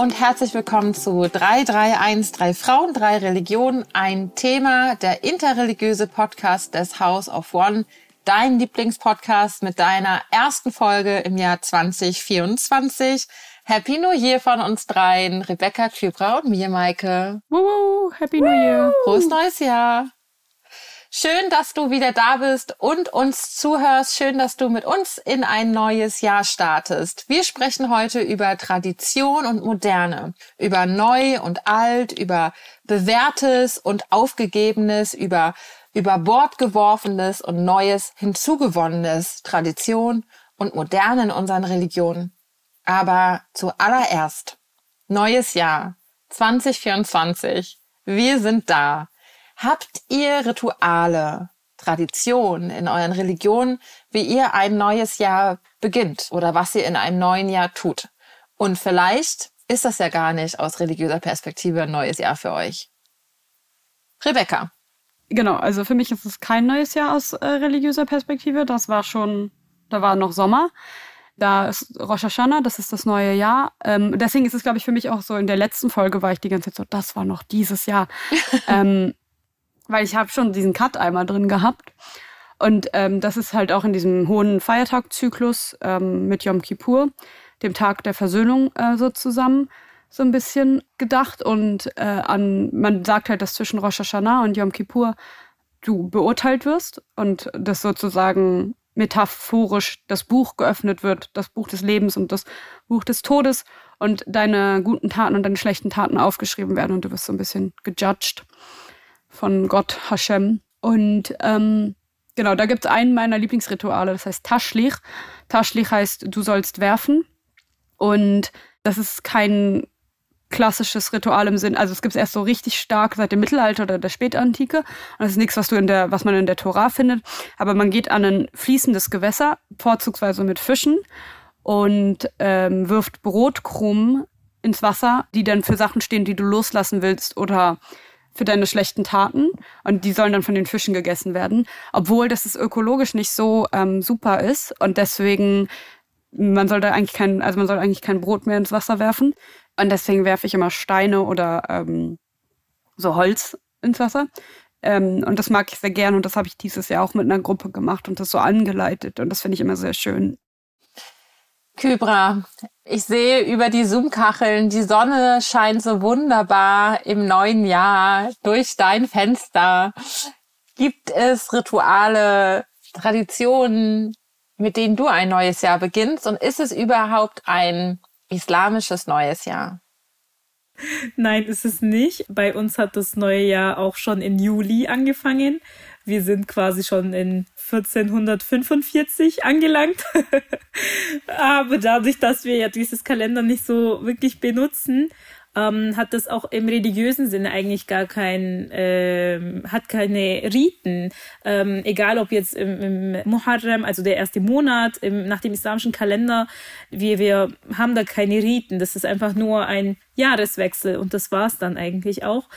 und herzlich willkommen zu 331, drei Frauen, drei Religionen, ein Thema, der interreligiöse Podcast des House of One, dein Lieblingspodcast mit deiner ersten Folge im Jahr 2024. Happy New Year von uns dreien, Rebecca, Kybra und mir, Maike. Woo, Happy New Year. Frohes neues Jahr. Schön, dass du wieder da bist und uns zuhörst. Schön, dass du mit uns in ein neues Jahr startest. Wir sprechen heute über Tradition und Moderne, über Neu und Alt, über Bewährtes und Aufgegebenes, über über Bord geworfenes und Neues hinzugewonnenes, Tradition und Moderne in unseren Religionen. Aber zuallererst, neues Jahr 2024. Wir sind da. Habt ihr Rituale, Traditionen in euren Religionen, wie ihr ein neues Jahr beginnt oder was ihr in einem neuen Jahr tut? Und vielleicht ist das ja gar nicht aus religiöser Perspektive ein neues Jahr für euch. Rebecca. Genau, also für mich ist es kein neues Jahr aus äh, religiöser Perspektive. Das war schon, da war noch Sommer. Da ist Rosh Hashanah, das ist das neue Jahr. Ähm, deswegen ist es, glaube ich, für mich auch so, in der letzten Folge war ich die ganze Zeit so, das war noch dieses Jahr. ähm, weil ich habe schon diesen Cut einmal drin gehabt. Und ähm, das ist halt auch in diesem hohen Feiertagzyklus ähm, mit Yom Kippur, dem Tag der Versöhnung äh, so zusammen, so ein bisschen gedacht. Und äh, an, man sagt halt, dass zwischen Rosh Hashanah und Yom Kippur du beurteilt wirst und das sozusagen metaphorisch das Buch geöffnet wird, das Buch des Lebens und das Buch des Todes und deine guten Taten und deine schlechten Taten aufgeschrieben werden und du wirst so ein bisschen gejudged von Gott Hashem. Und ähm, genau, da gibt es einen meiner Lieblingsrituale, das heißt Taschlich. Taschlich heißt, du sollst werfen. Und das ist kein klassisches Ritual im Sinn, also es gibt es erst so richtig stark seit dem Mittelalter oder der Spätantike. Und das ist nichts, was du in der, was man in der Tora findet. Aber man geht an ein fließendes Gewässer, vorzugsweise mit Fischen, und ähm, wirft Brotkrumen ins Wasser, die dann für Sachen stehen, die du loslassen willst oder für deine schlechten Taten und die sollen dann von den Fischen gegessen werden, obwohl das ist ökologisch nicht so ähm, super ist und deswegen man sollte eigentlich kein, also man soll eigentlich kein Brot mehr ins Wasser werfen und deswegen werfe ich immer Steine oder ähm, so Holz ins Wasser. Ähm, und das mag ich sehr gern und das habe ich dieses Jahr auch mit einer Gruppe gemacht und das so angeleitet und das finde ich immer sehr schön. Kybra, ich sehe über die Zoom-Kacheln, die Sonne scheint so wunderbar im neuen Jahr durch dein Fenster. Gibt es Rituale, Traditionen, mit denen du ein neues Jahr beginnst? Und ist es überhaupt ein islamisches neues Jahr? Nein, ist es nicht. Bei uns hat das neue Jahr auch schon im Juli angefangen. Wir sind quasi schon in 1445 angelangt. Aber dadurch, dass wir ja dieses Kalender nicht so wirklich benutzen, ähm, hat das auch im religiösen Sinne eigentlich gar kein, ähm, hat keine Riten. Ähm, egal ob jetzt im, im Muharram, also der erste Monat, im, nach dem islamischen Kalender, wir, wir haben da keine Riten. Das ist einfach nur ein Jahreswechsel und das war's dann eigentlich auch.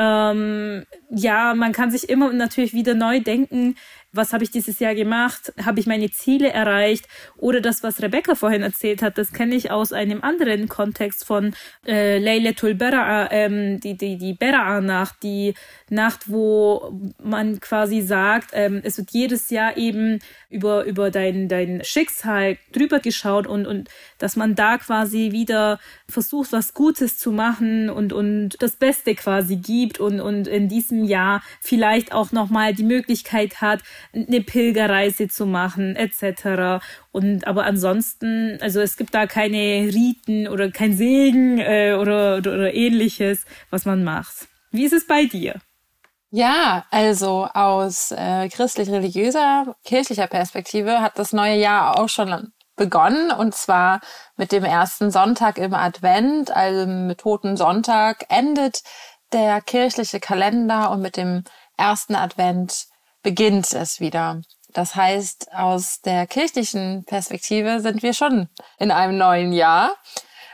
Ähm, ja, man kann sich immer natürlich wieder neu denken, was habe ich dieses Jahr gemacht, habe ich meine Ziele erreicht? Oder das, was Rebecca vorhin erzählt hat, das kenne ich aus einem anderen Kontext von äh, Laylatul Bera'a, ähm, die, die, die Bera'a-Nacht, die Nacht, wo man quasi sagt, ähm, es wird jedes Jahr eben über, über dein, dein Schicksal drüber geschaut und, und dass man da quasi wieder versucht, was Gutes zu machen und, und das Beste quasi gibt und, und in diesem Jahr vielleicht auch nochmal die Möglichkeit hat, eine Pilgerreise zu machen, etc. Und aber ansonsten, also es gibt da keine Riten oder kein Segen äh, oder, oder, oder ähnliches, was man macht. Wie ist es bei dir? Ja, also aus äh, christlich-religiöser, kirchlicher Perspektive hat das neue Jahr auch schon begonnen und zwar mit dem ersten Sonntag im Advent, also mit Toten Sonntag endet der kirchliche Kalender und mit dem ersten Advent beginnt es wieder. Das heißt, aus der kirchlichen Perspektive sind wir schon in einem neuen Jahr.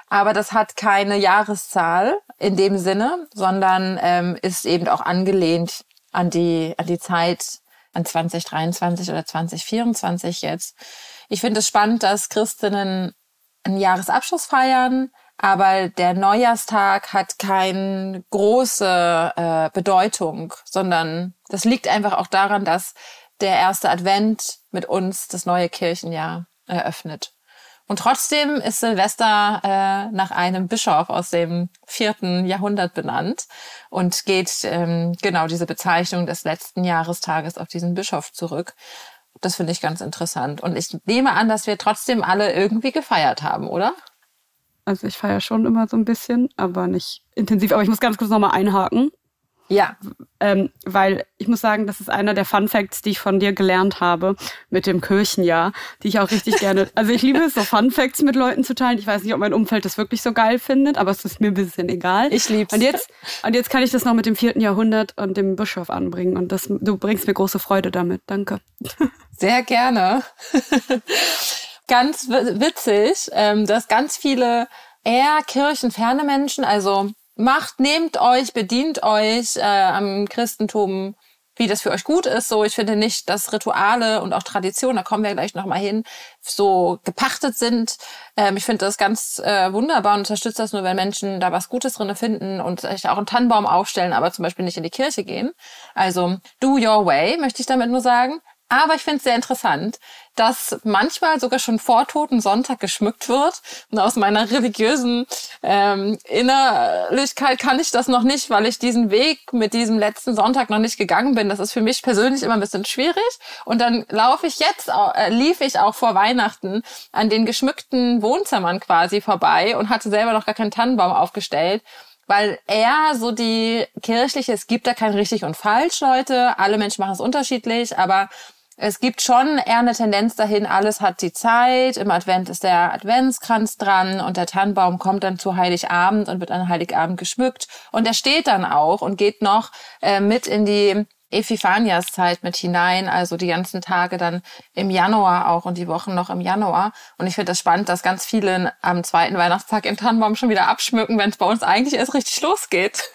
Aber das hat keine Jahreszahl in dem Sinne, sondern ähm, ist eben auch angelehnt an die, an die Zeit an 2023 oder 2024 jetzt. Ich finde es spannend, dass Christinnen einen Jahresabschluss feiern, aber der Neujahrstag hat keine große äh, Bedeutung, sondern das liegt einfach auch daran, dass der erste Advent mit uns das neue Kirchenjahr eröffnet. Und trotzdem ist Silvester äh, nach einem Bischof aus dem vierten Jahrhundert benannt und geht ähm, genau diese Bezeichnung des letzten Jahrestages auf diesen Bischof zurück. Das finde ich ganz interessant. Und ich nehme an, dass wir trotzdem alle irgendwie gefeiert haben, oder? Also ich feiere schon immer so ein bisschen, aber nicht intensiv. Aber ich muss ganz kurz nochmal einhaken. Ja. Ähm, weil ich muss sagen, das ist einer der Fun Facts, die ich von dir gelernt habe mit dem Kirchenjahr, die ich auch richtig gerne. Also ich liebe es, so Fun Facts mit Leuten zu teilen. Ich weiß nicht, ob mein Umfeld das wirklich so geil findet, aber es ist mir ein bisschen egal. Ich lieb's. Und jetzt, und jetzt kann ich das noch mit dem vierten Jahrhundert und dem Bischof anbringen. Und das, du bringst mir große Freude damit. Danke. Sehr gerne. ganz witzig, ähm, dass ganz viele eher kirchenferne Menschen, also macht, nehmt euch, bedient euch äh, am Christentum, wie das für euch gut ist. So, ich finde nicht, dass Rituale und auch Traditionen, da kommen wir gleich nochmal hin, so gepachtet sind. Ähm, ich finde das ganz äh, wunderbar und unterstütze das nur, wenn Menschen da was Gutes drin finden und sich auch einen Tannenbaum aufstellen, aber zum Beispiel nicht in die Kirche gehen. Also do your way, möchte ich damit nur sagen. Aber ich finde es sehr interessant, dass manchmal sogar schon vor Toten Sonntag geschmückt wird. Und aus meiner religiösen ähm, Innerlichkeit kann ich das noch nicht, weil ich diesen Weg mit diesem letzten Sonntag noch nicht gegangen bin. Das ist für mich persönlich immer ein bisschen schwierig. Und dann laufe ich jetzt, äh, lief ich auch vor Weihnachten an den geschmückten Wohnzimmern quasi vorbei und hatte selber noch gar keinen Tannenbaum aufgestellt weil er so die kirchliche, es gibt da kein richtig und falsch, Leute, alle Menschen machen es unterschiedlich, aber es gibt schon eher eine Tendenz dahin, alles hat die Zeit. Im Advent ist der Adventskranz dran und der Tannenbaum kommt dann zu Heiligabend und wird an Heiligabend geschmückt. Und er steht dann auch und geht noch äh, mit in die Epiphanias-Zeit mit hinein, also die ganzen Tage dann im Januar auch und die Wochen noch im Januar. Und ich finde das spannend, dass ganz viele am zweiten Weihnachtstag den Tannenbaum schon wieder abschmücken, wenn es bei uns eigentlich erst richtig losgeht.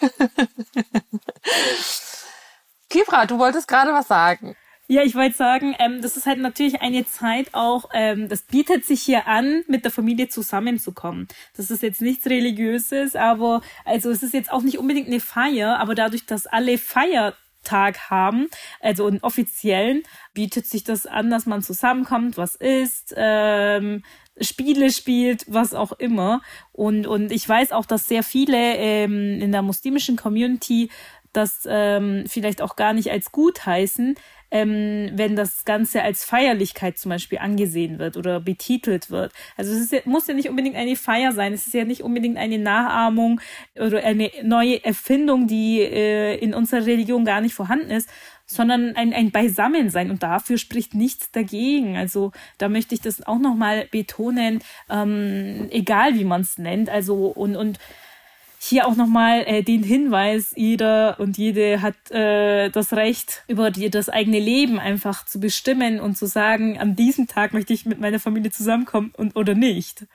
Kibra, du wolltest gerade was sagen. Ja, ich wollte sagen, ähm, das ist halt natürlich eine Zeit auch, ähm, das bietet sich hier an, mit der Familie zusammenzukommen. Das ist jetzt nichts Religiöses, aber also es ist jetzt auch nicht unbedingt eine Feier, aber dadurch, dass alle Feiertag haben, also einen offiziellen, bietet sich das an, dass man zusammenkommt, was isst, ähm, Spiele spielt, was auch immer. Und, und ich weiß auch, dass sehr viele ähm, in der muslimischen Community das ähm, vielleicht auch gar nicht als gut heißen, ähm, wenn das Ganze als Feierlichkeit zum Beispiel angesehen wird oder betitelt wird. Also es ist, muss ja nicht unbedingt eine Feier sein, es ist ja nicht unbedingt eine Nachahmung oder eine neue Erfindung, die äh, in unserer Religion gar nicht vorhanden ist, sondern ein, ein Beisammensein und dafür spricht nichts dagegen. Also da möchte ich das auch nochmal betonen, ähm, egal wie man es nennt. Also und, und hier auch nochmal äh, den Hinweis, jeder und jede hat äh, das Recht, über die, das eigene Leben einfach zu bestimmen und zu sagen, an diesem Tag möchte ich mit meiner Familie zusammenkommen und oder nicht.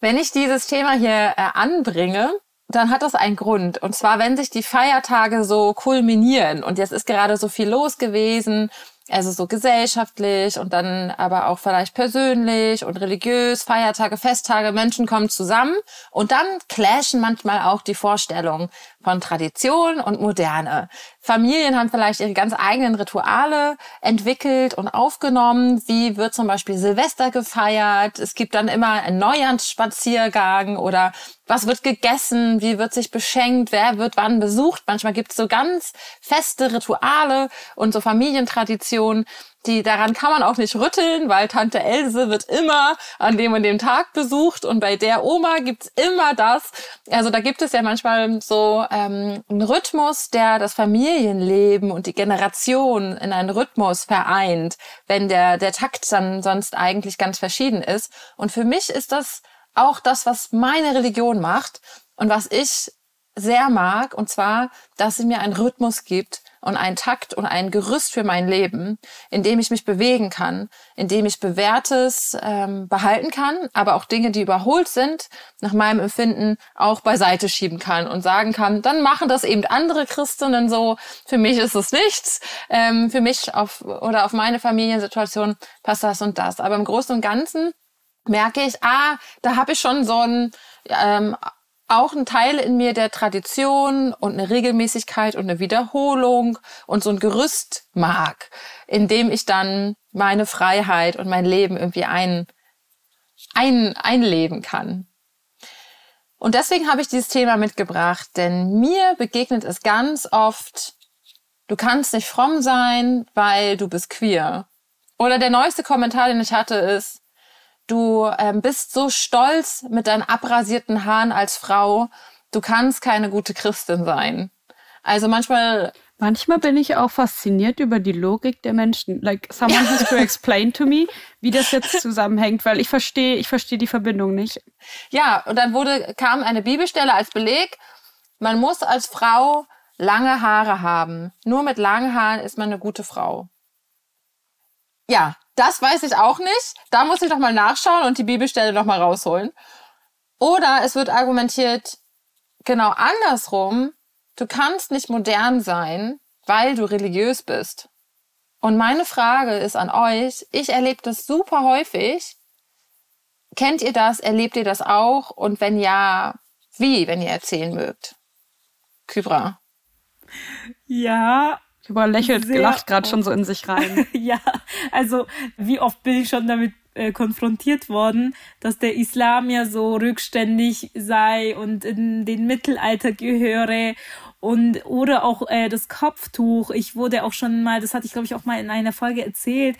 Wenn ich dieses Thema hier äh, anbringe, dann hat das einen Grund. Und zwar, wenn sich die Feiertage so kulminieren und jetzt ist gerade so viel los gewesen also so gesellschaftlich und dann aber auch vielleicht persönlich und religiös, Feiertage, Festtage, Menschen kommen zusammen und dann clashen manchmal auch die Vorstellungen von Tradition und Moderne. Familien haben vielleicht ihre ganz eigenen Rituale entwickelt und aufgenommen. Wie wird zum Beispiel Silvester gefeiert? Es gibt dann immer einen Neujahrsspaziergang oder was wird gegessen? Wie wird sich beschenkt? Wer wird wann besucht? Manchmal gibt es so ganz feste Rituale und so Familientraditionen, die daran kann man auch nicht rütteln, weil Tante Else wird immer an dem und dem Tag besucht und bei der Oma gibt's immer das. Also da gibt es ja manchmal so ähm, einen Rhythmus, der das Familienleben und die Generation in einen Rhythmus vereint, wenn der der Takt dann sonst eigentlich ganz verschieden ist. Und für mich ist das auch das, was meine Religion macht und was ich sehr mag, und zwar, dass sie mir einen Rhythmus gibt, und einen Takt und ein Gerüst für mein Leben, in dem ich mich bewegen kann, in dem ich Bewährtes ähm, behalten kann, aber auch Dinge, die überholt sind, nach meinem Empfinden auch beiseite schieben kann und sagen kann, dann machen das eben andere Christinnen so. Für mich ist es nichts. Ähm, für mich auf oder auf meine Familiensituation passt das und das. Aber im Großen und Ganzen merke ich, ah, da habe ich schon so ein ähm, auch ein Teil in mir der Tradition und eine Regelmäßigkeit und eine Wiederholung und so ein Gerüst mag, in dem ich dann meine Freiheit und mein Leben irgendwie ein, ein, einleben kann. Und deswegen habe ich dieses Thema mitgebracht, denn mir begegnet es ganz oft, du kannst nicht fromm sein, weil du bist queer. Oder der neueste Kommentar, den ich hatte, ist, du ähm, bist so stolz mit deinen abrasierten Haaren als Frau, du kannst keine gute Christin sein. Also manchmal. Manchmal bin ich auch fasziniert über die Logik der Menschen. Like someone has to explain to me, wie das jetzt zusammenhängt, weil ich verstehe, ich verstehe die Verbindung nicht. Ja, und dann wurde, kam eine Bibelstelle als Beleg. Man muss als Frau lange Haare haben. Nur mit langen Haaren ist man eine gute Frau. Ja, das weiß ich auch nicht. Da muss ich doch mal nachschauen und die Bibelstelle noch mal rausholen. Oder es wird argumentiert, genau andersrum, du kannst nicht modern sein, weil du religiös bist. Und meine Frage ist an euch, ich erlebe das super häufig. Kennt ihr das? Erlebt ihr das auch? Und wenn ja, wie, wenn ihr erzählen mögt? Kybra. Ja, Juba lächelt, Sehr lacht gerade schon so in sich rein. ja, also wie oft bin ich schon damit äh, konfrontiert worden, dass der Islam ja so rückständig sei und in den Mittelalter gehöre und oder auch äh, das Kopftuch. Ich wurde auch schon mal, das hatte ich glaube ich auch mal in einer Folge erzählt.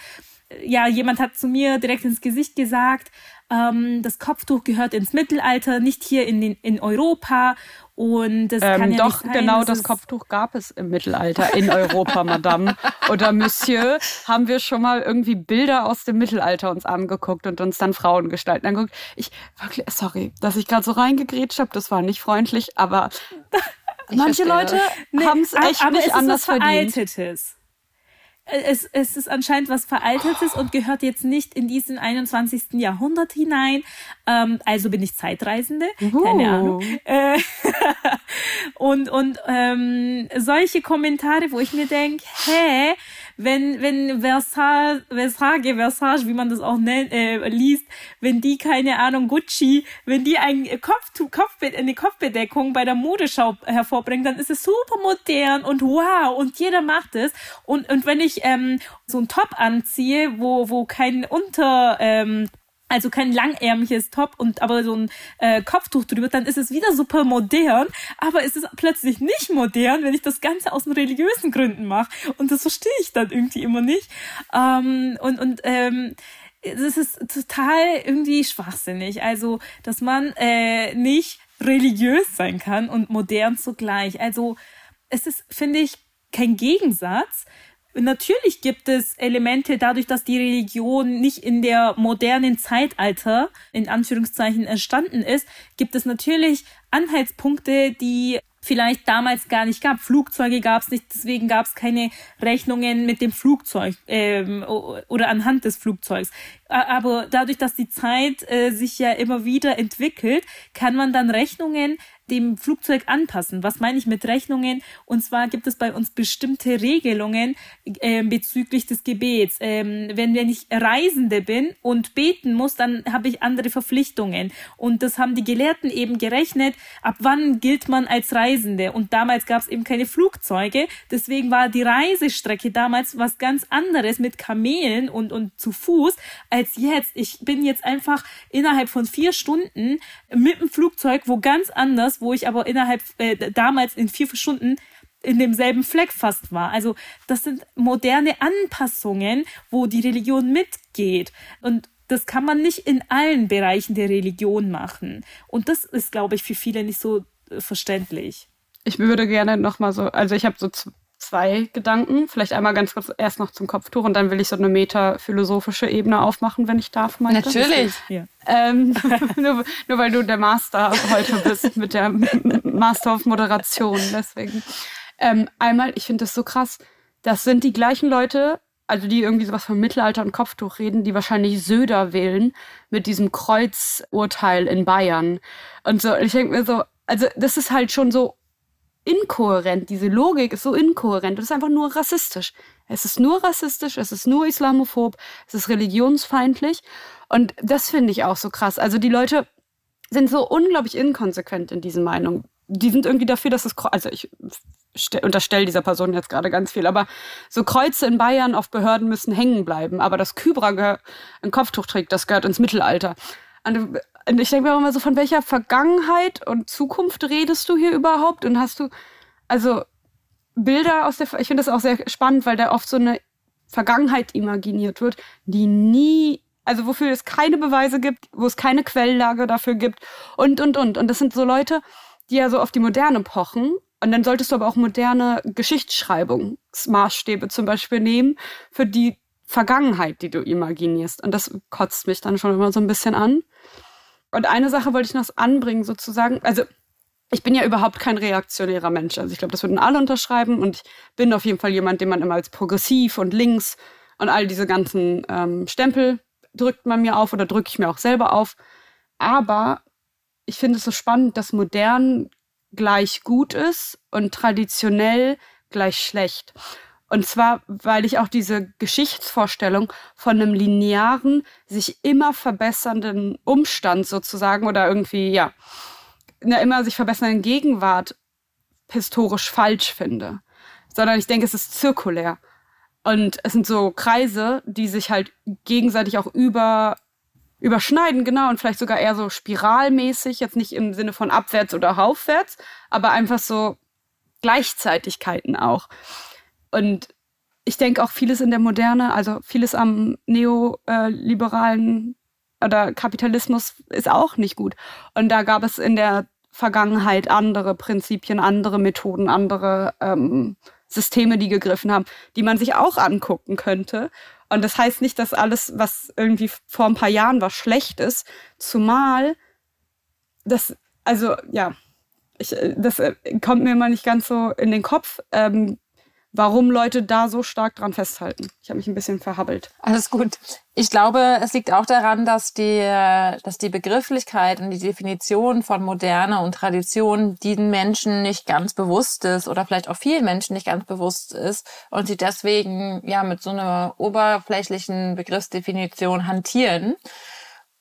Ja, jemand hat zu mir direkt ins Gesicht gesagt, ähm, das Kopftuch gehört ins Mittelalter, nicht hier in, den, in Europa. Und das ähm, kann ja doch, sein, genau das Kopftuch gab es im Mittelalter in Europa, Madame. Oder Monsieur, haben wir schon mal irgendwie Bilder aus dem Mittelalter uns angeguckt und uns dann Frauengestalten angeguckt. Ich, wirklich, sorry, dass ich gerade so reingegrätscht habe, das war nicht freundlich, aber manche Leute nee, haben es echt nicht anders verdient. Veraltetes es, es ist anscheinend was Veraltetes und gehört jetzt nicht in diesen 21. Jahrhundert hinein. Ähm, also bin ich Zeitreisende, Uhu. keine Ahnung. Äh, und und ähm, solche Kommentare, wo ich mir denke, hä, wenn, wenn Versace, Versace, Versace, wie man das auch nennt, äh, liest, wenn die, keine Ahnung, Gucci, wenn die ein Kopftuch, Kopfbe eine Kopfbedeckung bei der Modeschau hervorbringen, dann ist es super modern und wow, und jeder macht es. Und, und wenn ich ähm, so ein Top anziehe, wo, wo kein Unter, ähm, also kein langärmliches Top und aber so ein äh, Kopftuch drüber, dann ist es wieder super modern, aber es ist plötzlich nicht modern, wenn ich das Ganze aus religiösen Gründen mache. Und das verstehe ich dann irgendwie immer nicht. Ähm, und und ähm, das ist total irgendwie schwachsinnig. Also, dass man äh, nicht religiös sein kann und modern zugleich. Also, es ist, finde ich, kein Gegensatz, Natürlich gibt es Elemente dadurch, dass die Religion nicht in der modernen Zeitalter in Anführungszeichen entstanden ist, gibt es natürlich Anhaltspunkte, die vielleicht damals gar nicht gab. Flugzeuge gab es nicht, deswegen gab es keine Rechnungen mit dem Flugzeug ähm, oder anhand des Flugzeugs. Aber dadurch, dass die Zeit äh, sich ja immer wieder entwickelt, kann man dann Rechnungen dem Flugzeug anpassen. Was meine ich mit Rechnungen? Und zwar gibt es bei uns bestimmte Regelungen äh, bezüglich des Gebets. Ähm, wenn, wenn ich Reisende bin und beten muss, dann habe ich andere Verpflichtungen. Und das haben die Gelehrten eben gerechnet, ab wann gilt man als Reisende. Und damals gab es eben keine Flugzeuge. Deswegen war die Reisestrecke damals was ganz anderes mit Kamelen und, und zu Fuß als jetzt. Ich bin jetzt einfach innerhalb von vier Stunden mit dem Flugzeug wo ganz anders wo ich aber innerhalb äh, damals in vier Stunden in demselben Fleck fast war. Also das sind moderne Anpassungen, wo die Religion mitgeht. Und das kann man nicht in allen Bereichen der Religion machen. Und das ist, glaube ich, für viele nicht so äh, verständlich. Ich würde gerne noch mal so, also ich habe so zwei Gedanken. Vielleicht einmal ganz kurz erst noch zum Kopftuch und dann will ich so eine metaphilosophische Ebene aufmachen, wenn ich darf. Malte. Natürlich. Ähm, nur, nur weil du der Master heute bist mit der Master of Moderation. Deswegen. Ähm, einmal, ich finde das so krass. Das sind die gleichen Leute, also die irgendwie sowas vom Mittelalter und Kopftuch reden, die wahrscheinlich Söder wählen mit diesem Kreuzurteil in Bayern. Und so, ich denke mir so, also das ist halt schon so inkohärent, diese Logik ist so inkohärent und ist einfach nur rassistisch. Es ist nur rassistisch, es ist nur islamophob, es ist religionsfeindlich und das finde ich auch so krass. Also die Leute sind so unglaublich inkonsequent in diesen Meinungen. Die sind irgendwie dafür, dass es, also ich unterstelle dieser Person jetzt gerade ganz viel, aber so Kreuze in Bayern auf Behörden müssen hängen bleiben, aber dass Kybra ein Kopftuch trägt, das gehört ins Mittelalter. Ich denke mir auch immer so, von welcher Vergangenheit und Zukunft redest du hier überhaupt? Und hast du, also Bilder aus der, ich finde das auch sehr spannend, weil da oft so eine Vergangenheit imaginiert wird, die nie, also wofür es keine Beweise gibt, wo es keine Quelllage dafür gibt und, und, und. Und das sind so Leute, die ja so auf die Moderne pochen. Und dann solltest du aber auch moderne Geschichtsschreibungsmaßstäbe zum Beispiel nehmen für die Vergangenheit, die du imaginierst. Und das kotzt mich dann schon immer so ein bisschen an. Und eine Sache wollte ich noch anbringen, sozusagen. Also, ich bin ja überhaupt kein reaktionärer Mensch. Also, ich glaube, das würden alle unterschreiben. Und ich bin auf jeden Fall jemand, den man immer als progressiv und links und all diese ganzen ähm, Stempel drückt man mir auf oder drücke ich mir auch selber auf. Aber ich finde es so spannend, dass modern gleich gut ist und traditionell gleich schlecht. Und zwar, weil ich auch diese Geschichtsvorstellung von einem linearen, sich immer verbessernden Umstand sozusagen oder irgendwie, ja, einer immer sich verbessernden Gegenwart historisch falsch finde. Sondern ich denke, es ist zirkulär. Und es sind so Kreise, die sich halt gegenseitig auch über, überschneiden, genau, und vielleicht sogar eher so spiralmäßig, jetzt nicht im Sinne von abwärts oder aufwärts, aber einfach so Gleichzeitigkeiten auch. Und ich denke auch vieles in der Moderne, also vieles am neoliberalen oder Kapitalismus ist auch nicht gut. Und da gab es in der Vergangenheit andere Prinzipien, andere Methoden, andere ähm, Systeme, die gegriffen haben, die man sich auch angucken könnte. Und das heißt nicht, dass alles, was irgendwie vor ein paar Jahren war, schlecht ist, zumal das, also ja, ich, das äh, kommt mir immer nicht ganz so in den Kopf. Ähm, warum Leute da so stark dran festhalten. Ich habe mich ein bisschen verhabbelt. Alles gut. Ich glaube, es liegt auch daran, dass die, dass die Begrifflichkeit und die Definition von Moderne und Tradition diesen Menschen nicht ganz bewusst ist oder vielleicht auch vielen Menschen nicht ganz bewusst ist und sie deswegen ja mit so einer oberflächlichen Begriffsdefinition hantieren.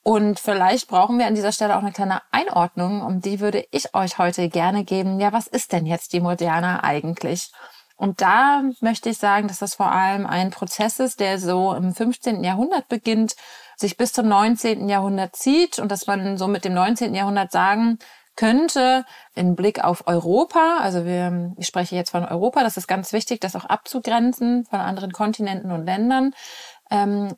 Und vielleicht brauchen wir an dieser Stelle auch eine kleine Einordnung, um die würde ich euch heute gerne geben. Ja, was ist denn jetzt die Moderne eigentlich? Und da möchte ich sagen, dass das vor allem ein Prozess ist, der so im 15. Jahrhundert beginnt, sich bis zum 19. Jahrhundert zieht und dass man so mit dem 19. Jahrhundert sagen könnte, in Blick auf Europa, also wir, ich spreche jetzt von Europa, das ist ganz wichtig, das auch abzugrenzen von anderen Kontinenten und Ländern. Ähm,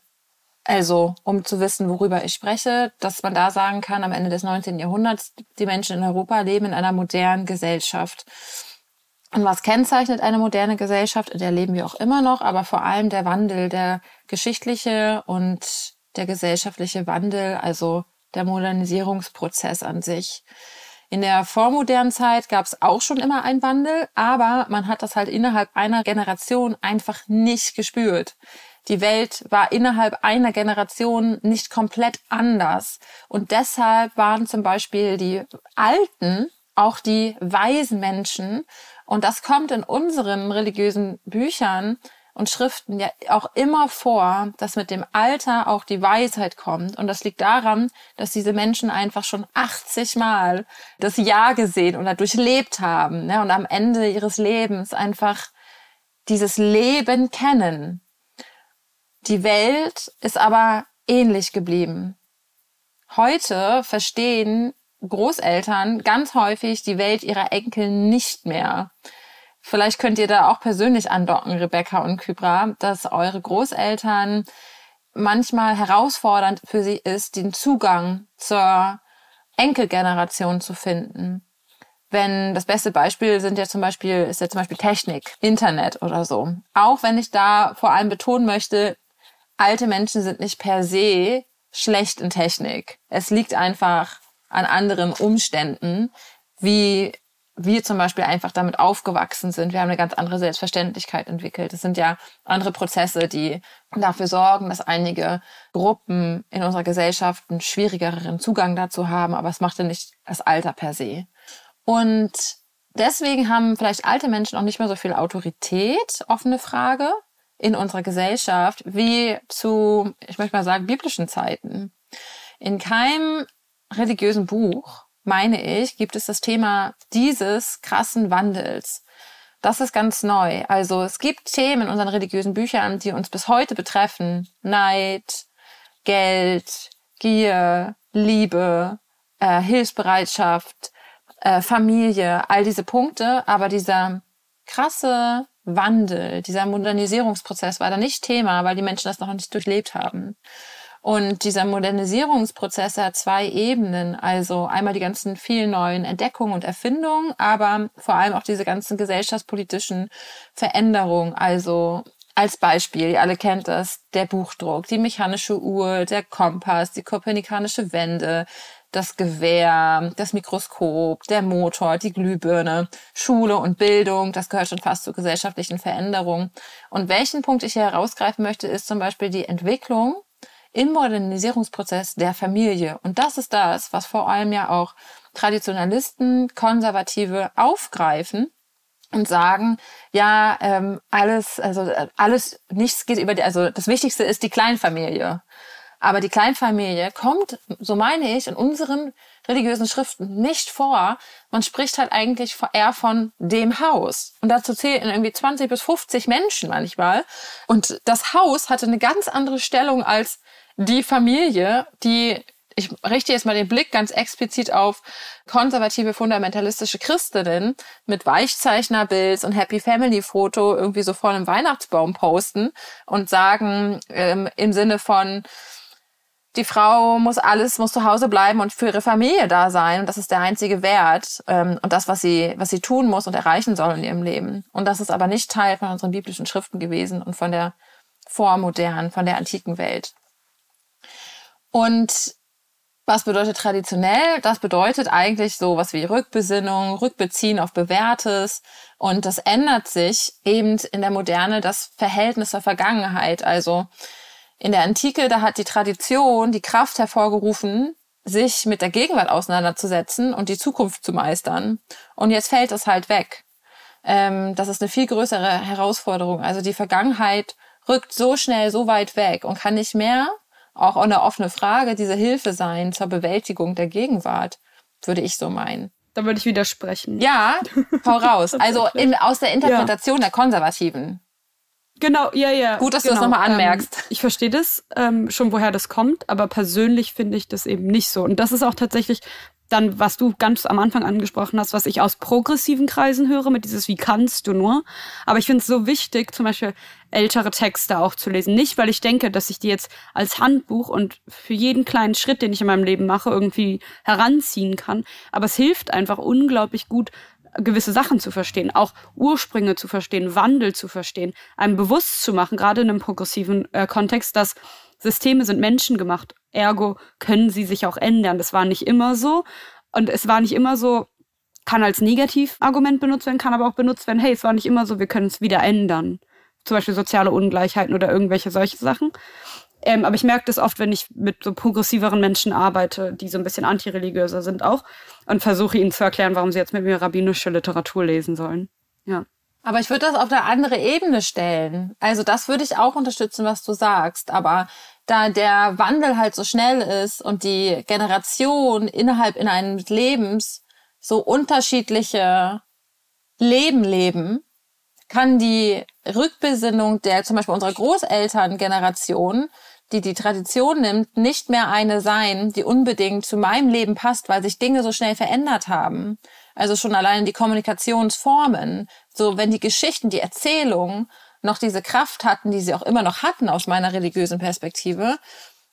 also, um zu wissen, worüber ich spreche, dass man da sagen kann, am Ende des 19. Jahrhunderts, die Menschen in Europa leben in einer modernen Gesellschaft. Und was kennzeichnet eine moderne Gesellschaft? In der leben wir auch immer noch, aber vor allem der Wandel, der geschichtliche und der gesellschaftliche Wandel, also der Modernisierungsprozess an sich. In der vormodernen Zeit gab es auch schon immer einen Wandel, aber man hat das halt innerhalb einer Generation einfach nicht gespürt. Die Welt war innerhalb einer Generation nicht komplett anders. Und deshalb waren zum Beispiel die Alten, auch die weisen Menschen, und das kommt in unseren religiösen Büchern und Schriften ja auch immer vor, dass mit dem Alter auch die Weisheit kommt. Und das liegt daran, dass diese Menschen einfach schon 80 Mal das Jahr gesehen oder durchlebt haben ne? und am Ende ihres Lebens einfach dieses Leben kennen. Die Welt ist aber ähnlich geblieben. Heute verstehen Großeltern ganz häufig die Welt ihrer Enkel nicht mehr. Vielleicht könnt ihr da auch persönlich andocken, Rebecca und Kybra, dass eure Großeltern manchmal herausfordernd für sie ist, den Zugang zur Enkelgeneration zu finden. Wenn das beste Beispiel sind ja zum Beispiel, ist ja zum Beispiel Technik, Internet oder so. Auch wenn ich da vor allem betonen möchte, alte Menschen sind nicht per se schlecht in Technik. Es liegt einfach an anderen Umständen, wie wir zum Beispiel einfach damit aufgewachsen sind. Wir haben eine ganz andere Selbstverständlichkeit entwickelt. Es sind ja andere Prozesse, die dafür sorgen, dass einige Gruppen in unserer Gesellschaft einen schwierigeren Zugang dazu haben, aber es macht ja nicht das Alter per se. Und deswegen haben vielleicht alte Menschen auch nicht mehr so viel Autorität, offene Frage, in unserer Gesellschaft wie zu, ich möchte mal sagen, biblischen Zeiten. In keinem religiösen Buch, meine ich, gibt es das Thema dieses krassen Wandels. Das ist ganz neu. Also es gibt Themen in unseren religiösen Büchern, die uns bis heute betreffen. Neid, Geld, Gier, Liebe, äh, Hilfsbereitschaft, äh, Familie, all diese Punkte. Aber dieser krasse Wandel, dieser Modernisierungsprozess war da nicht Thema, weil die Menschen das noch nicht durchlebt haben. Und dieser Modernisierungsprozess hat zwei Ebenen. Also einmal die ganzen vielen neuen Entdeckungen und Erfindungen, aber vor allem auch diese ganzen gesellschaftspolitischen Veränderungen. Also als Beispiel, ihr alle kennt das, der Buchdruck, die mechanische Uhr, der Kompass, die kopernikanische Wende, das Gewehr, das Mikroskop, der Motor, die Glühbirne, Schule und Bildung, das gehört schon fast zur gesellschaftlichen Veränderung. Und welchen Punkt ich hier herausgreifen möchte, ist zum Beispiel die Entwicklung im Modernisierungsprozess der Familie. Und das ist das, was vor allem ja auch Traditionalisten, Konservative aufgreifen und sagen, ja, ähm, alles, also äh, alles, nichts geht über die, also das Wichtigste ist die Kleinfamilie. Aber die Kleinfamilie kommt, so meine ich, in unseren religiösen Schriften nicht vor. Man spricht halt eigentlich eher von dem Haus. Und dazu zählen irgendwie 20 bis 50 Menschen manchmal. Und das Haus hatte eine ganz andere Stellung als die Familie, die ich richte jetzt mal den Blick ganz explizit auf konservative fundamentalistische Christinnen mit Weichzeichnerbild und Happy Family Foto irgendwie so vor einem Weihnachtsbaum posten und sagen ähm, im Sinne von die Frau muss alles, muss zu Hause bleiben und für ihre Familie da sein. Und das ist der einzige Wert ähm, und das, was sie, was sie tun muss und erreichen soll in ihrem Leben. Und das ist aber nicht Teil von unseren biblischen Schriften gewesen und von der vormodernen, von der antiken Welt. Und was bedeutet traditionell? Das bedeutet eigentlich so was wie Rückbesinnung, Rückbeziehen auf Bewährtes. Und das ändert sich eben in der Moderne das Verhältnis zur Vergangenheit. Also in der Antike, da hat die Tradition die Kraft hervorgerufen, sich mit der Gegenwart auseinanderzusetzen und die Zukunft zu meistern. Und jetzt fällt es halt weg. Ähm, das ist eine viel größere Herausforderung. Also die Vergangenheit rückt so schnell so weit weg und kann nicht mehr auch eine offene Frage diese Hilfe sein zur Bewältigung der Gegenwart, würde ich so meinen. Da würde ich widersprechen. Ja, hau raus. Also in, aus der Interpretation ja. der Konservativen. Genau, ja, ja. Gut, dass genau. du das nochmal anmerkst. Ähm, ich verstehe das ähm, schon, woher das kommt, aber persönlich finde ich das eben nicht so. Und das ist auch tatsächlich dann, was du ganz am Anfang angesprochen hast, was ich aus progressiven Kreisen höre, mit dieses Wie kannst du nur. Aber ich finde es so wichtig, zum Beispiel ältere Texte auch zu lesen. Nicht, weil ich denke, dass ich die jetzt als Handbuch und für jeden kleinen Schritt, den ich in meinem Leben mache, irgendwie heranziehen kann. Aber es hilft einfach unglaublich gut, gewisse Sachen zu verstehen, auch Ursprünge zu verstehen, Wandel zu verstehen, einem bewusst zu machen, gerade in einem progressiven äh, Kontext, dass Systeme sind menschengemacht, ergo können sie sich auch ändern. Das war nicht immer so und es war nicht immer so, kann als Negativargument benutzt werden, kann aber auch benutzt werden, hey, es war nicht immer so, wir können es wieder ändern. Zum Beispiel soziale Ungleichheiten oder irgendwelche solche Sachen. Ähm, aber ich merke das oft, wenn ich mit so progressiveren Menschen arbeite, die so ein bisschen antireligiöser sind auch und versuche ihnen zu erklären, warum sie jetzt mit mir rabbinische Literatur lesen sollen. Ja. Aber ich würde das auf eine andere Ebene stellen. Also das würde ich auch unterstützen, was du sagst. Aber da der Wandel halt so schnell ist und die Generation innerhalb in einem Lebens so unterschiedliche Leben leben, kann die Rückbesinnung der zum Beispiel unserer Großelterngeneration die die Tradition nimmt, nicht mehr eine sein, die unbedingt zu meinem Leben passt, weil sich Dinge so schnell verändert haben. Also schon allein die Kommunikationsformen, so wenn die Geschichten, die Erzählungen noch diese Kraft hatten, die sie auch immer noch hatten aus meiner religiösen Perspektive,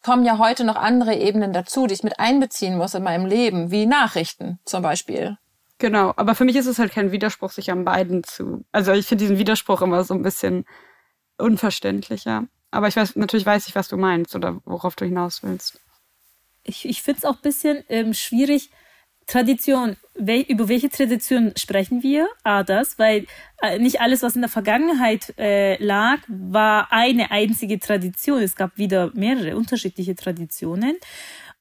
kommen ja heute noch andere Ebenen dazu, die ich mit einbeziehen muss in meinem Leben, wie Nachrichten zum Beispiel. Genau, aber für mich ist es halt kein Widerspruch, sich an beiden zu. Also ich finde diesen Widerspruch immer so ein bisschen unverständlicher. Aber ich weiß, natürlich weiß ich, was du meinst oder worauf du hinaus willst. Ich, ich finde es auch ein bisschen ähm, schwierig. Tradition, wel, über welche Tradition sprechen wir? Ah, das, weil äh, nicht alles, was in der Vergangenheit äh, lag, war eine einzige Tradition. Es gab wieder mehrere unterschiedliche Traditionen.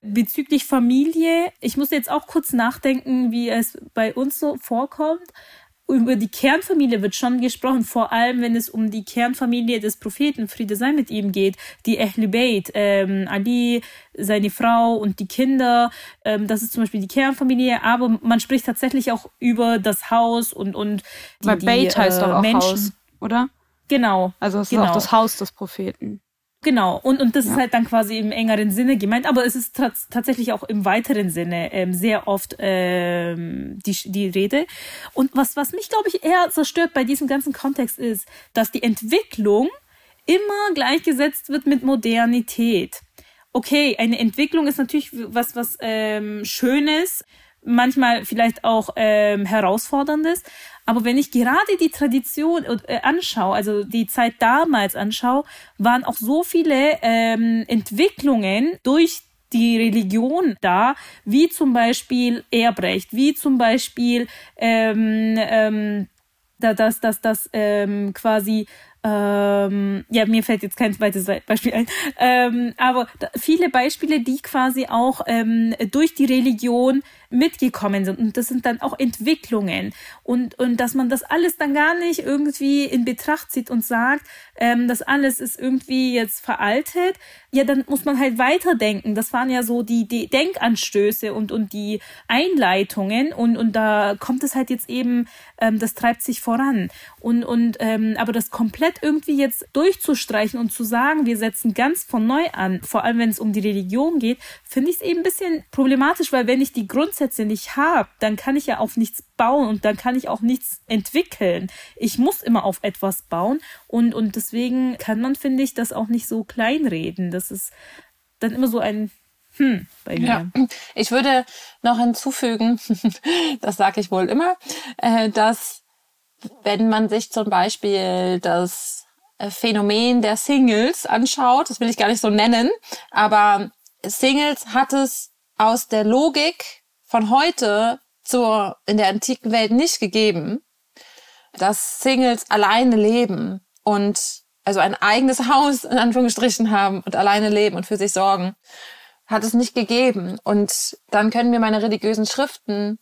Bezüglich Familie, ich muss jetzt auch kurz nachdenken, wie es bei uns so vorkommt über die Kernfamilie wird schon gesprochen, vor allem wenn es um die Kernfamilie des Propheten, Friede sei mit ihm geht, die Ahlul Bayt, ähm, Ali, seine Frau und die Kinder, ähm, das ist zum Beispiel die Kernfamilie, aber man spricht tatsächlich auch über das Haus und, und die, Weil Bayt heißt äh, doch auch Menschen. Haus, oder? Genau. Also es genau. ist auch das Haus des Propheten. Genau, und, und das ja. ist halt dann quasi im engeren Sinne gemeint, aber es ist tatsächlich auch im weiteren Sinne ähm, sehr oft ähm, die, die Rede. Und was, was mich, glaube ich, eher zerstört bei diesem ganzen Kontext ist, dass die Entwicklung immer gleichgesetzt wird mit Modernität. Okay, eine Entwicklung ist natürlich was, was ähm, Schönes, manchmal vielleicht auch ähm, herausforderndes, aber wenn ich gerade die Tradition äh, anschaue, also die Zeit damals anschaue, waren auch so viele ähm, Entwicklungen durch die Religion da, wie zum Beispiel Erbrecht, wie zum Beispiel ähm, ähm, dass das, das ähm, quasi ähm, ja, mir fällt jetzt kein zweites Beispiel ein. Ähm, aber viele Beispiele, die quasi auch ähm, durch die Religion mitgekommen sind. Und das sind dann auch Entwicklungen. Und, und dass man das alles dann gar nicht irgendwie in Betracht zieht und sagt, ähm, das alles ist irgendwie jetzt veraltet, ja, dann muss man halt weiterdenken. Das waren ja so die, die Denkanstöße und, und die Einleitungen. Und, und da kommt es halt jetzt eben, ähm, das treibt sich voran. Und, und ähm, aber das komplett irgendwie jetzt durchzustreichen und zu sagen, wir setzen ganz von neu an, vor allem wenn es um die Religion geht, finde ich es eben ein bisschen problematisch, weil wenn ich die Grundsätze nicht habe, dann kann ich ja auf nichts bauen und dann kann ich auch nichts entwickeln. Ich muss immer auf etwas bauen und, und deswegen kann man, finde ich, das auch nicht so kleinreden. Das ist dann immer so ein hm, bei mir. Ja. Ich würde noch hinzufügen, das sage ich wohl immer, äh, dass wenn man sich zum Beispiel das äh, Phänomen der Singles anschaut, das will ich gar nicht so nennen, aber Singles hat es aus der Logik von heute zur, in der antiken Welt nicht gegeben, dass Singles alleine leben und also ein eigenes Haus in Anführungsstrichen haben und alleine leben und für sich sorgen, hat es nicht gegeben. Und dann können wir meine religiösen Schriften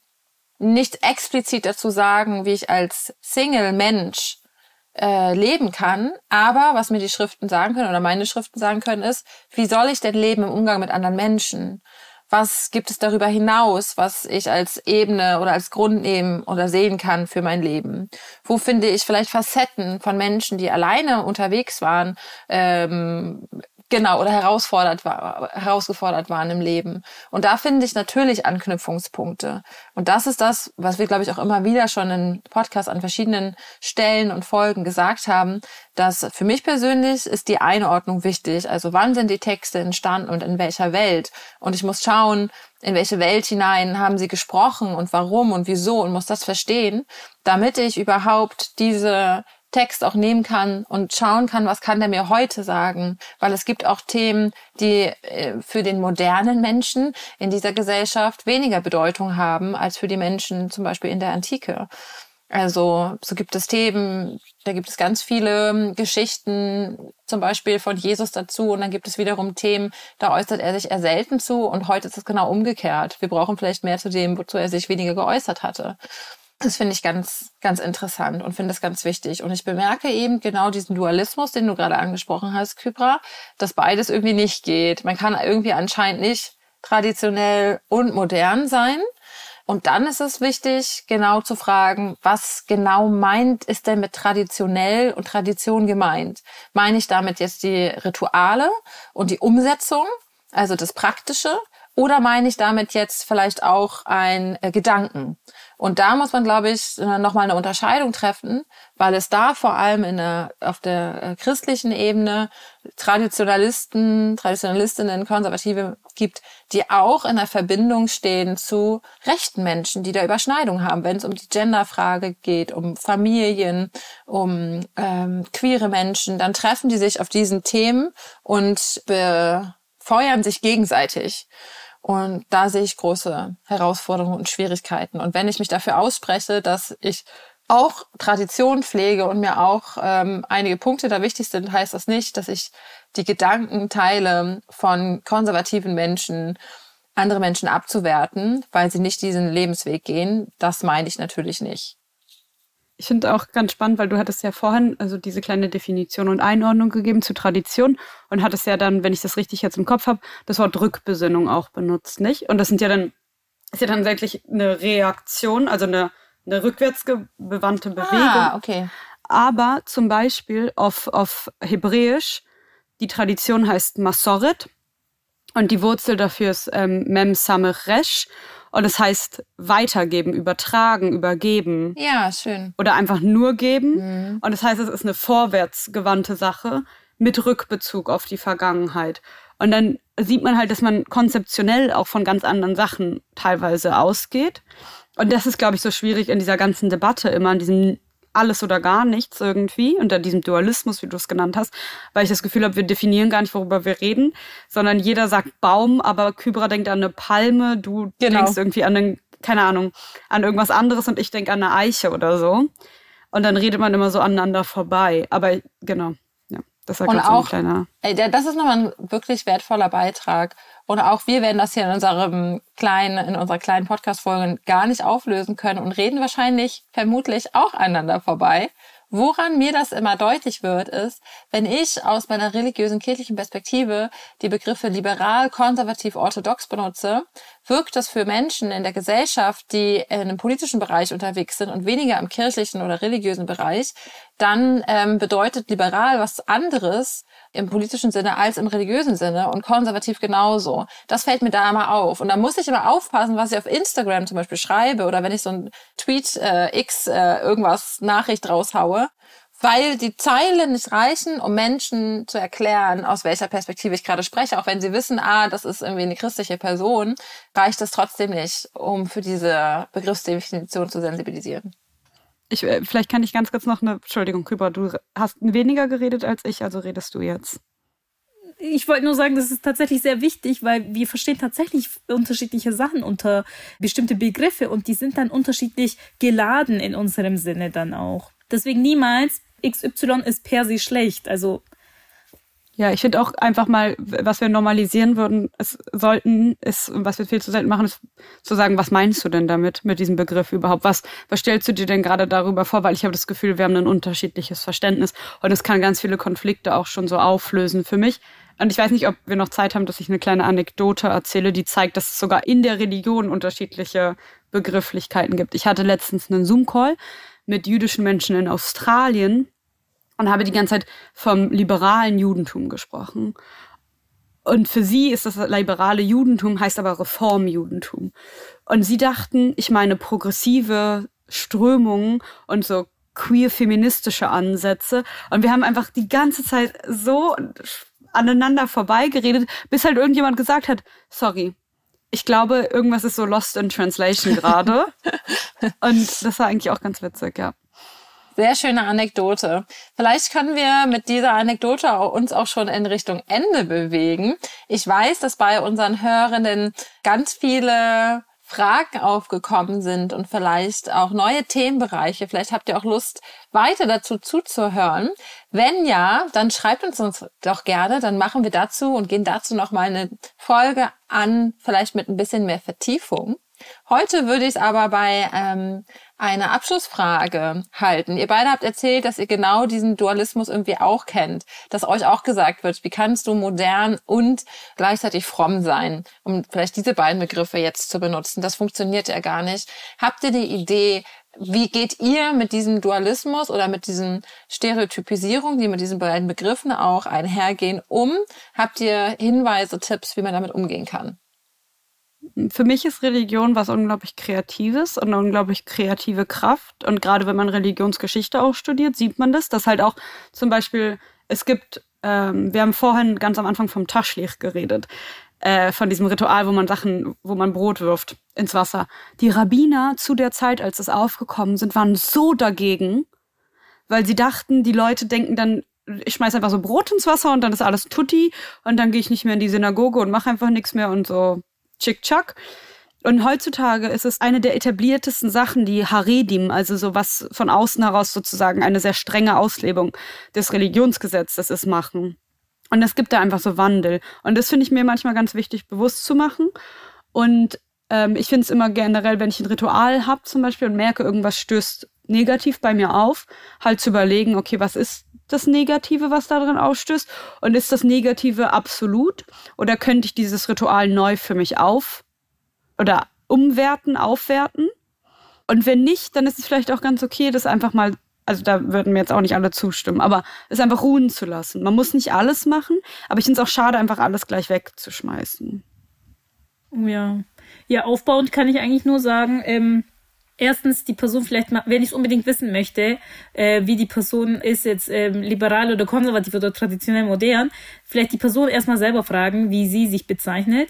nicht explizit dazu sagen, wie ich als Single-Mensch äh, leben kann. Aber was mir die Schriften sagen können oder meine Schriften sagen können, ist, wie soll ich denn leben im Umgang mit anderen Menschen? Was gibt es darüber hinaus, was ich als Ebene oder als Grund nehmen oder sehen kann für mein Leben? Wo finde ich vielleicht Facetten von Menschen, die alleine unterwegs waren, ähm, Genau, oder herausfordert war, herausgefordert waren im Leben. Und da finde ich natürlich Anknüpfungspunkte. Und das ist das, was wir, glaube ich, auch immer wieder schon in Podcasts an verschiedenen Stellen und Folgen gesagt haben, dass für mich persönlich ist die Einordnung wichtig. Also wann sind die Texte entstanden und in welcher Welt? Und ich muss schauen, in welche Welt hinein haben sie gesprochen und warum und wieso und muss das verstehen, damit ich überhaupt diese Text auch nehmen kann und schauen kann, was kann der mir heute sagen. Weil es gibt auch Themen, die äh, für den modernen Menschen in dieser Gesellschaft weniger Bedeutung haben als für die Menschen zum Beispiel in der Antike. Also so gibt es Themen, da gibt es ganz viele Geschichten, zum Beispiel von Jesus dazu. Und dann gibt es wiederum Themen, da äußert er sich eher selten zu. Und heute ist es genau umgekehrt. Wir brauchen vielleicht mehr zu dem, wozu er sich weniger geäußert hatte. Das finde ich ganz, ganz interessant und finde es ganz wichtig. Und ich bemerke eben genau diesen Dualismus, den du gerade angesprochen hast, Kypra, dass beides irgendwie nicht geht. Man kann irgendwie anscheinend nicht traditionell und modern sein. Und dann ist es wichtig, genau zu fragen, was genau meint, ist denn mit traditionell und Tradition gemeint? Meine ich damit jetzt die Rituale und die Umsetzung, also das Praktische? Oder meine ich damit jetzt vielleicht auch ein äh, Gedanken? Und da muss man, glaube ich, äh, nochmal eine Unterscheidung treffen, weil es da vor allem in der, auf der äh, christlichen Ebene Traditionalisten, Traditionalistinnen, Konservative gibt, die auch in der Verbindung stehen zu rechten Menschen, die da Überschneidung haben, wenn es um die Genderfrage geht, um Familien, um ähm, queere Menschen, dann treffen die sich auf diesen Themen und befeuern sich gegenseitig. Und da sehe ich große Herausforderungen und Schwierigkeiten. Und wenn ich mich dafür ausspreche, dass ich auch Tradition pflege und mir auch ähm, einige Punkte da wichtig sind, heißt das nicht, dass ich die Gedanken teile von konservativen Menschen, andere Menschen abzuwerten, weil sie nicht diesen Lebensweg gehen, das meine ich natürlich nicht. Ich finde auch ganz spannend, weil du hattest ja vorhin also diese kleine Definition und Einordnung gegeben zu Tradition und hattest ja dann, wenn ich das richtig jetzt im Kopf habe, das Wort Rückbesinnung auch benutzt, nicht? Und das sind ja dann ist ja dann tatsächlich eine Reaktion, also eine, eine rückwärtsgewandte Bewegung. Ah, okay. Aber zum Beispiel auf, auf Hebräisch, die Tradition heißt Masoret und die Wurzel dafür ist ähm, Mem Samech Resh und es heißt weitergeben, übertragen, übergeben. Ja, schön. Oder einfach nur geben. Mhm. Und das heißt, es ist eine vorwärtsgewandte Sache mit Rückbezug auf die Vergangenheit. Und dann sieht man halt, dass man konzeptionell auch von ganz anderen Sachen teilweise ausgeht. Und das ist, glaube ich, so schwierig in dieser ganzen Debatte immer, in diesem alles oder gar nichts irgendwie, unter diesem Dualismus, wie du es genannt hast, weil ich das Gefühl habe, wir definieren gar nicht, worüber wir reden, sondern jeder sagt Baum, aber Kybra denkt an eine Palme, du genau. denkst irgendwie an einen, keine Ahnung, an irgendwas anderes und ich denke an eine Eiche oder so. Und dann redet man immer so aneinander vorbei. Aber genau. Das war und auch, so ein kleiner. Ey, das ist nochmal ein wirklich wertvoller Beitrag. Und auch wir werden das hier in unserem kleinen, in unserer kleinen Podcast-Folge gar nicht auflösen können und reden wahrscheinlich vermutlich auch einander vorbei. Woran mir das immer deutlich wird, ist, wenn ich aus meiner religiösen kirchlichen Perspektive die Begriffe liberal, konservativ, orthodox benutze, wirkt das für Menschen in der Gesellschaft, die in einem politischen Bereich unterwegs sind und weniger im kirchlichen oder religiösen Bereich, dann ähm, bedeutet liberal was anderes im politischen Sinne als im religiösen Sinne und konservativ genauso. Das fällt mir da immer auf. Und da muss ich immer aufpassen, was ich auf Instagram zum Beispiel schreibe oder wenn ich so ein Tweet äh, X äh, irgendwas Nachricht raushaue, weil die Zeilen nicht reichen, um Menschen zu erklären, aus welcher Perspektive ich gerade spreche. Auch wenn sie wissen, ah, das ist irgendwie eine christliche Person, reicht das trotzdem nicht, um für diese Begriffsdefinition zu sensibilisieren. Ich, äh, vielleicht kann ich ganz kurz noch eine, Entschuldigung, Küber, du hast weniger geredet als ich, also redest du jetzt. Ich wollte nur sagen, das ist tatsächlich sehr wichtig, weil wir verstehen tatsächlich unterschiedliche Sachen unter bestimmte Begriffe und die sind dann unterschiedlich geladen in unserem Sinne dann auch. Deswegen niemals XY ist per se schlecht. Also ja, ich finde auch einfach mal, was wir normalisieren würden, es sollten, ist, was wir viel zu selten machen, ist zu sagen, was meinst du denn damit, mit diesem Begriff überhaupt? Was, was stellst du dir denn gerade darüber vor? Weil ich habe das Gefühl, wir haben ein unterschiedliches Verständnis und es kann ganz viele Konflikte auch schon so auflösen für mich. Und ich weiß nicht, ob wir noch Zeit haben, dass ich eine kleine Anekdote erzähle, die zeigt, dass es sogar in der Religion unterschiedliche Begrifflichkeiten gibt. Ich hatte letztens einen Zoom-Call mit jüdischen Menschen in Australien und habe die ganze Zeit vom liberalen Judentum gesprochen. Und für sie ist das liberale Judentum, heißt aber Reformjudentum. Und sie dachten, ich meine progressive Strömungen und so queer-feministische Ansätze. Und wir haben einfach die ganze Zeit so aneinander vorbeigeredet, bis halt irgendjemand gesagt hat, sorry, ich glaube, irgendwas ist so lost in translation gerade. und das war eigentlich auch ganz witzig, ja. Sehr schöne Anekdote. Vielleicht können wir mit dieser Anekdote uns auch schon in Richtung Ende bewegen. Ich weiß, dass bei unseren Hörenden ganz viele Fragen aufgekommen sind und vielleicht auch neue Themenbereiche. Vielleicht habt ihr auch Lust, weiter dazu zuzuhören. Wenn ja, dann schreibt uns uns doch gerne. Dann machen wir dazu und gehen dazu noch mal eine Folge an, vielleicht mit ein bisschen mehr Vertiefung. Heute würde ich es aber bei ähm, einer Abschlussfrage halten. Ihr beide habt erzählt, dass ihr genau diesen Dualismus irgendwie auch kennt, dass euch auch gesagt wird, wie kannst du modern und gleichzeitig fromm sein, um vielleicht diese beiden Begriffe jetzt zu benutzen. Das funktioniert ja gar nicht. Habt ihr die Idee, wie geht ihr mit diesem Dualismus oder mit diesen Stereotypisierungen, die mit diesen beiden Begriffen auch einhergehen, um? Habt ihr Hinweise, Tipps, wie man damit umgehen kann? Für mich ist Religion was unglaublich Kreatives und eine unglaublich kreative Kraft. Und gerade wenn man Religionsgeschichte auch studiert, sieht man das, dass halt auch zum Beispiel, es gibt, ähm, wir haben vorhin ganz am Anfang vom Taschlich geredet, äh, von diesem Ritual, wo man Sachen, wo man Brot wirft ins Wasser. Die Rabbiner zu der Zeit, als es aufgekommen sind, waren so dagegen, weil sie dachten, die Leute denken dann, ich schmeiß einfach so Brot ins Wasser und dann ist alles tutti und dann gehe ich nicht mehr in die Synagoge und mache einfach nichts mehr und so Chick-Chack. Und heutzutage ist es eine der etabliertesten Sachen, die Haredim, also so was von außen heraus sozusagen eine sehr strenge Auslebung des Religionsgesetzes ist, machen. Und es gibt da einfach so Wandel. Und das finde ich mir manchmal ganz wichtig bewusst zu machen. Und ähm, ich finde es immer generell, wenn ich ein Ritual habe zum Beispiel und merke, irgendwas stößt negativ bei mir auf, halt zu überlegen, okay, was ist das Negative, was da drin ausstößt? Und ist das Negative absolut? Oder könnte ich dieses Ritual neu für mich auf oder umwerten, aufwerten? Und wenn nicht, dann ist es vielleicht auch ganz okay, das einfach mal, also da würden mir jetzt auch nicht alle zustimmen, aber es einfach ruhen zu lassen. Man muss nicht alles machen, aber ich finde es auch schade, einfach alles gleich wegzuschmeißen. Ja. Ja, aufbauend kann ich eigentlich nur sagen, ähm, erstens die Person vielleicht mal, wenn ich es unbedingt wissen möchte, äh, wie die Person ist jetzt ähm, liberal oder konservativ oder traditionell modern, vielleicht die Person erstmal selber fragen, wie sie sich bezeichnet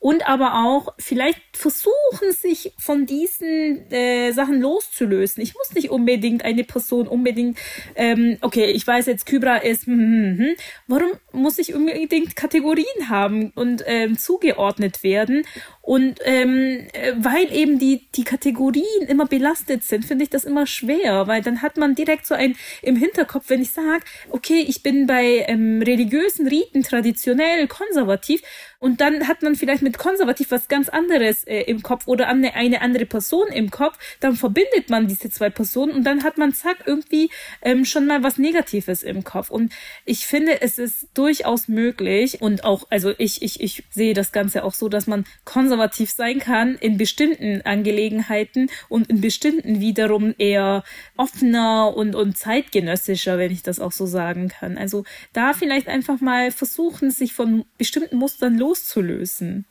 und aber auch vielleicht versuchen, sich von diesen äh, Sachen loszulösen. Ich muss nicht unbedingt eine Person unbedingt, ähm, okay, ich weiß jetzt, Kybra ist, hm, hm, hm, warum muss ich unbedingt Kategorien haben und ähm, zugeordnet werden? Und ähm, äh, weil eben die, die Kategorien immer belastet sind, finde ich das immer schwer, weil dann hat man direkt so ein im Hinterkopf, wenn ich sage, okay, ich bin bei ähm, religiösen Riten traditionell konservativ und dann hat man vielleicht mit konservativ was ganz anderes äh, im Kopf oder eine, eine andere Person im Kopf, dann verbindet man diese zwei Personen und dann hat man zack irgendwie ähm, schon mal was Negatives im Kopf. Und ich finde, es ist durchaus möglich und auch, also ich, ich, ich sehe das Ganze auch so, dass man konservativ konservativ sein kann in bestimmten Angelegenheiten und in bestimmten wiederum eher offener und, und zeitgenössischer, wenn ich das auch so sagen kann. Also da vielleicht einfach mal versuchen, sich von bestimmten Mustern loszulösen.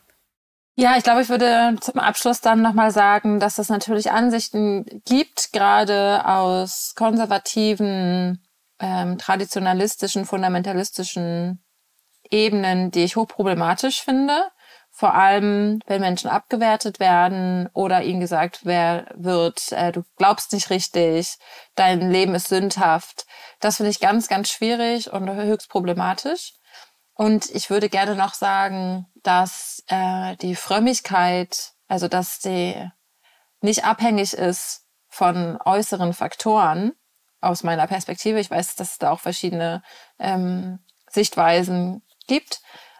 Ja, ich glaube, ich würde zum Abschluss dann nochmal sagen, dass es natürlich Ansichten gibt, gerade aus konservativen, ähm, traditionalistischen, fundamentalistischen Ebenen, die ich hochproblematisch finde vor allem, wenn Menschen abgewertet werden oder ihnen gesagt wird, äh, du glaubst nicht richtig, dein Leben ist sündhaft. Das finde ich ganz, ganz schwierig und höchst problematisch. Und ich würde gerne noch sagen, dass äh, die Frömmigkeit, also dass sie nicht abhängig ist von äußeren Faktoren, aus meiner Perspektive. Ich weiß, dass es da auch verschiedene ähm, Sichtweisen gibt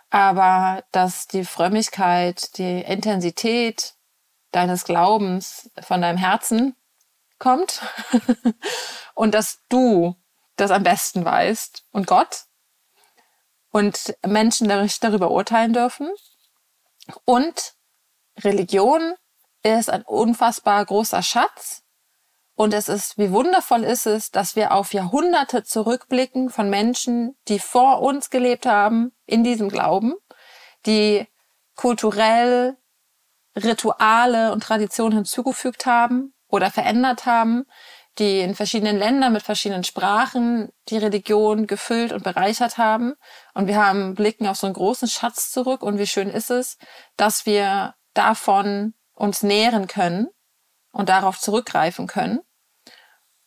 aber dass die Frömmigkeit, die Intensität deines Glaubens von deinem Herzen kommt und dass du das am besten weißt und Gott und Menschen darüber urteilen dürfen. Und Religion ist ein unfassbar großer Schatz, und es ist, wie wundervoll ist es, dass wir auf Jahrhunderte zurückblicken von Menschen, die vor uns gelebt haben in diesem Glauben, die kulturell Rituale und Traditionen hinzugefügt haben oder verändert haben, die in verschiedenen Ländern mit verschiedenen Sprachen die Religion gefüllt und bereichert haben. Und wir haben blicken auf so einen großen Schatz zurück. Und wie schön ist es, dass wir davon uns nähren können und darauf zurückgreifen können.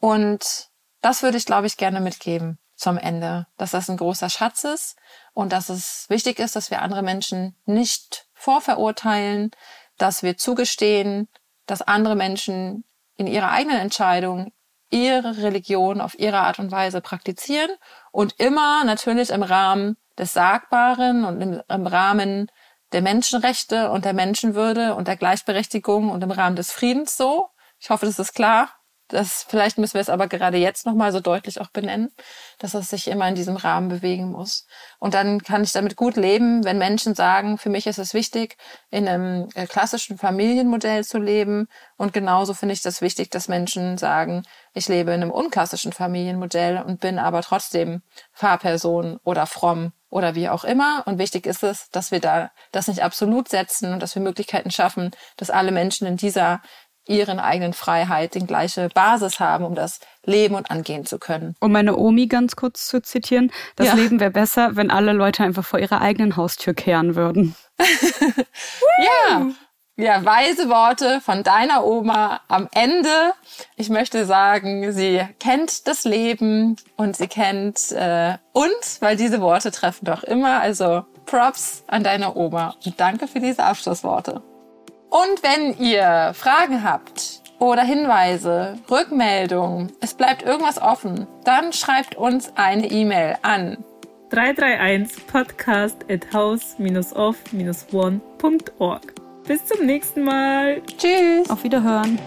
Und das würde ich, glaube ich, gerne mitgeben zum Ende, dass das ein großer Schatz ist und dass es wichtig ist, dass wir andere Menschen nicht vorverurteilen, dass wir zugestehen, dass andere Menschen in ihrer eigenen Entscheidung ihre Religion auf ihre Art und Weise praktizieren und immer natürlich im Rahmen des Sagbaren und im, im Rahmen der Menschenrechte und der Menschenwürde und der Gleichberechtigung und im Rahmen des Friedens so. Ich hoffe, das ist klar. Das, vielleicht müssen wir es aber gerade jetzt nochmal so deutlich auch benennen, dass es sich immer in diesem Rahmen bewegen muss. Und dann kann ich damit gut leben, wenn Menschen sagen, für mich ist es wichtig, in einem äh, klassischen Familienmodell zu leben. Und genauso finde ich das wichtig, dass Menschen sagen, ich lebe in einem unklassischen Familienmodell und bin aber trotzdem Fahrperson oder fromm oder wie auch immer. Und wichtig ist es, dass wir da das nicht absolut setzen und dass wir Möglichkeiten schaffen, dass alle Menschen in dieser ihren eigenen Freiheit den gleiche Basis haben, um das leben und angehen zu können. Um meine Omi ganz kurz zu zitieren, das ja. Leben wäre besser, wenn alle Leute einfach vor ihrer eigenen Haustür kehren würden. ja. Ja, weise Worte von deiner Oma am Ende. Ich möchte sagen, sie kennt das Leben und sie kennt äh, uns, weil diese Worte treffen doch immer. Also Props an deine Oma und danke für diese Abschlussworte. Und wenn ihr Fragen habt oder Hinweise, Rückmeldungen, es bleibt irgendwas offen, dann schreibt uns eine E-Mail an 331 podcast at house-off-one.org. Bis zum nächsten Mal. Tschüss. Auf Wiederhören.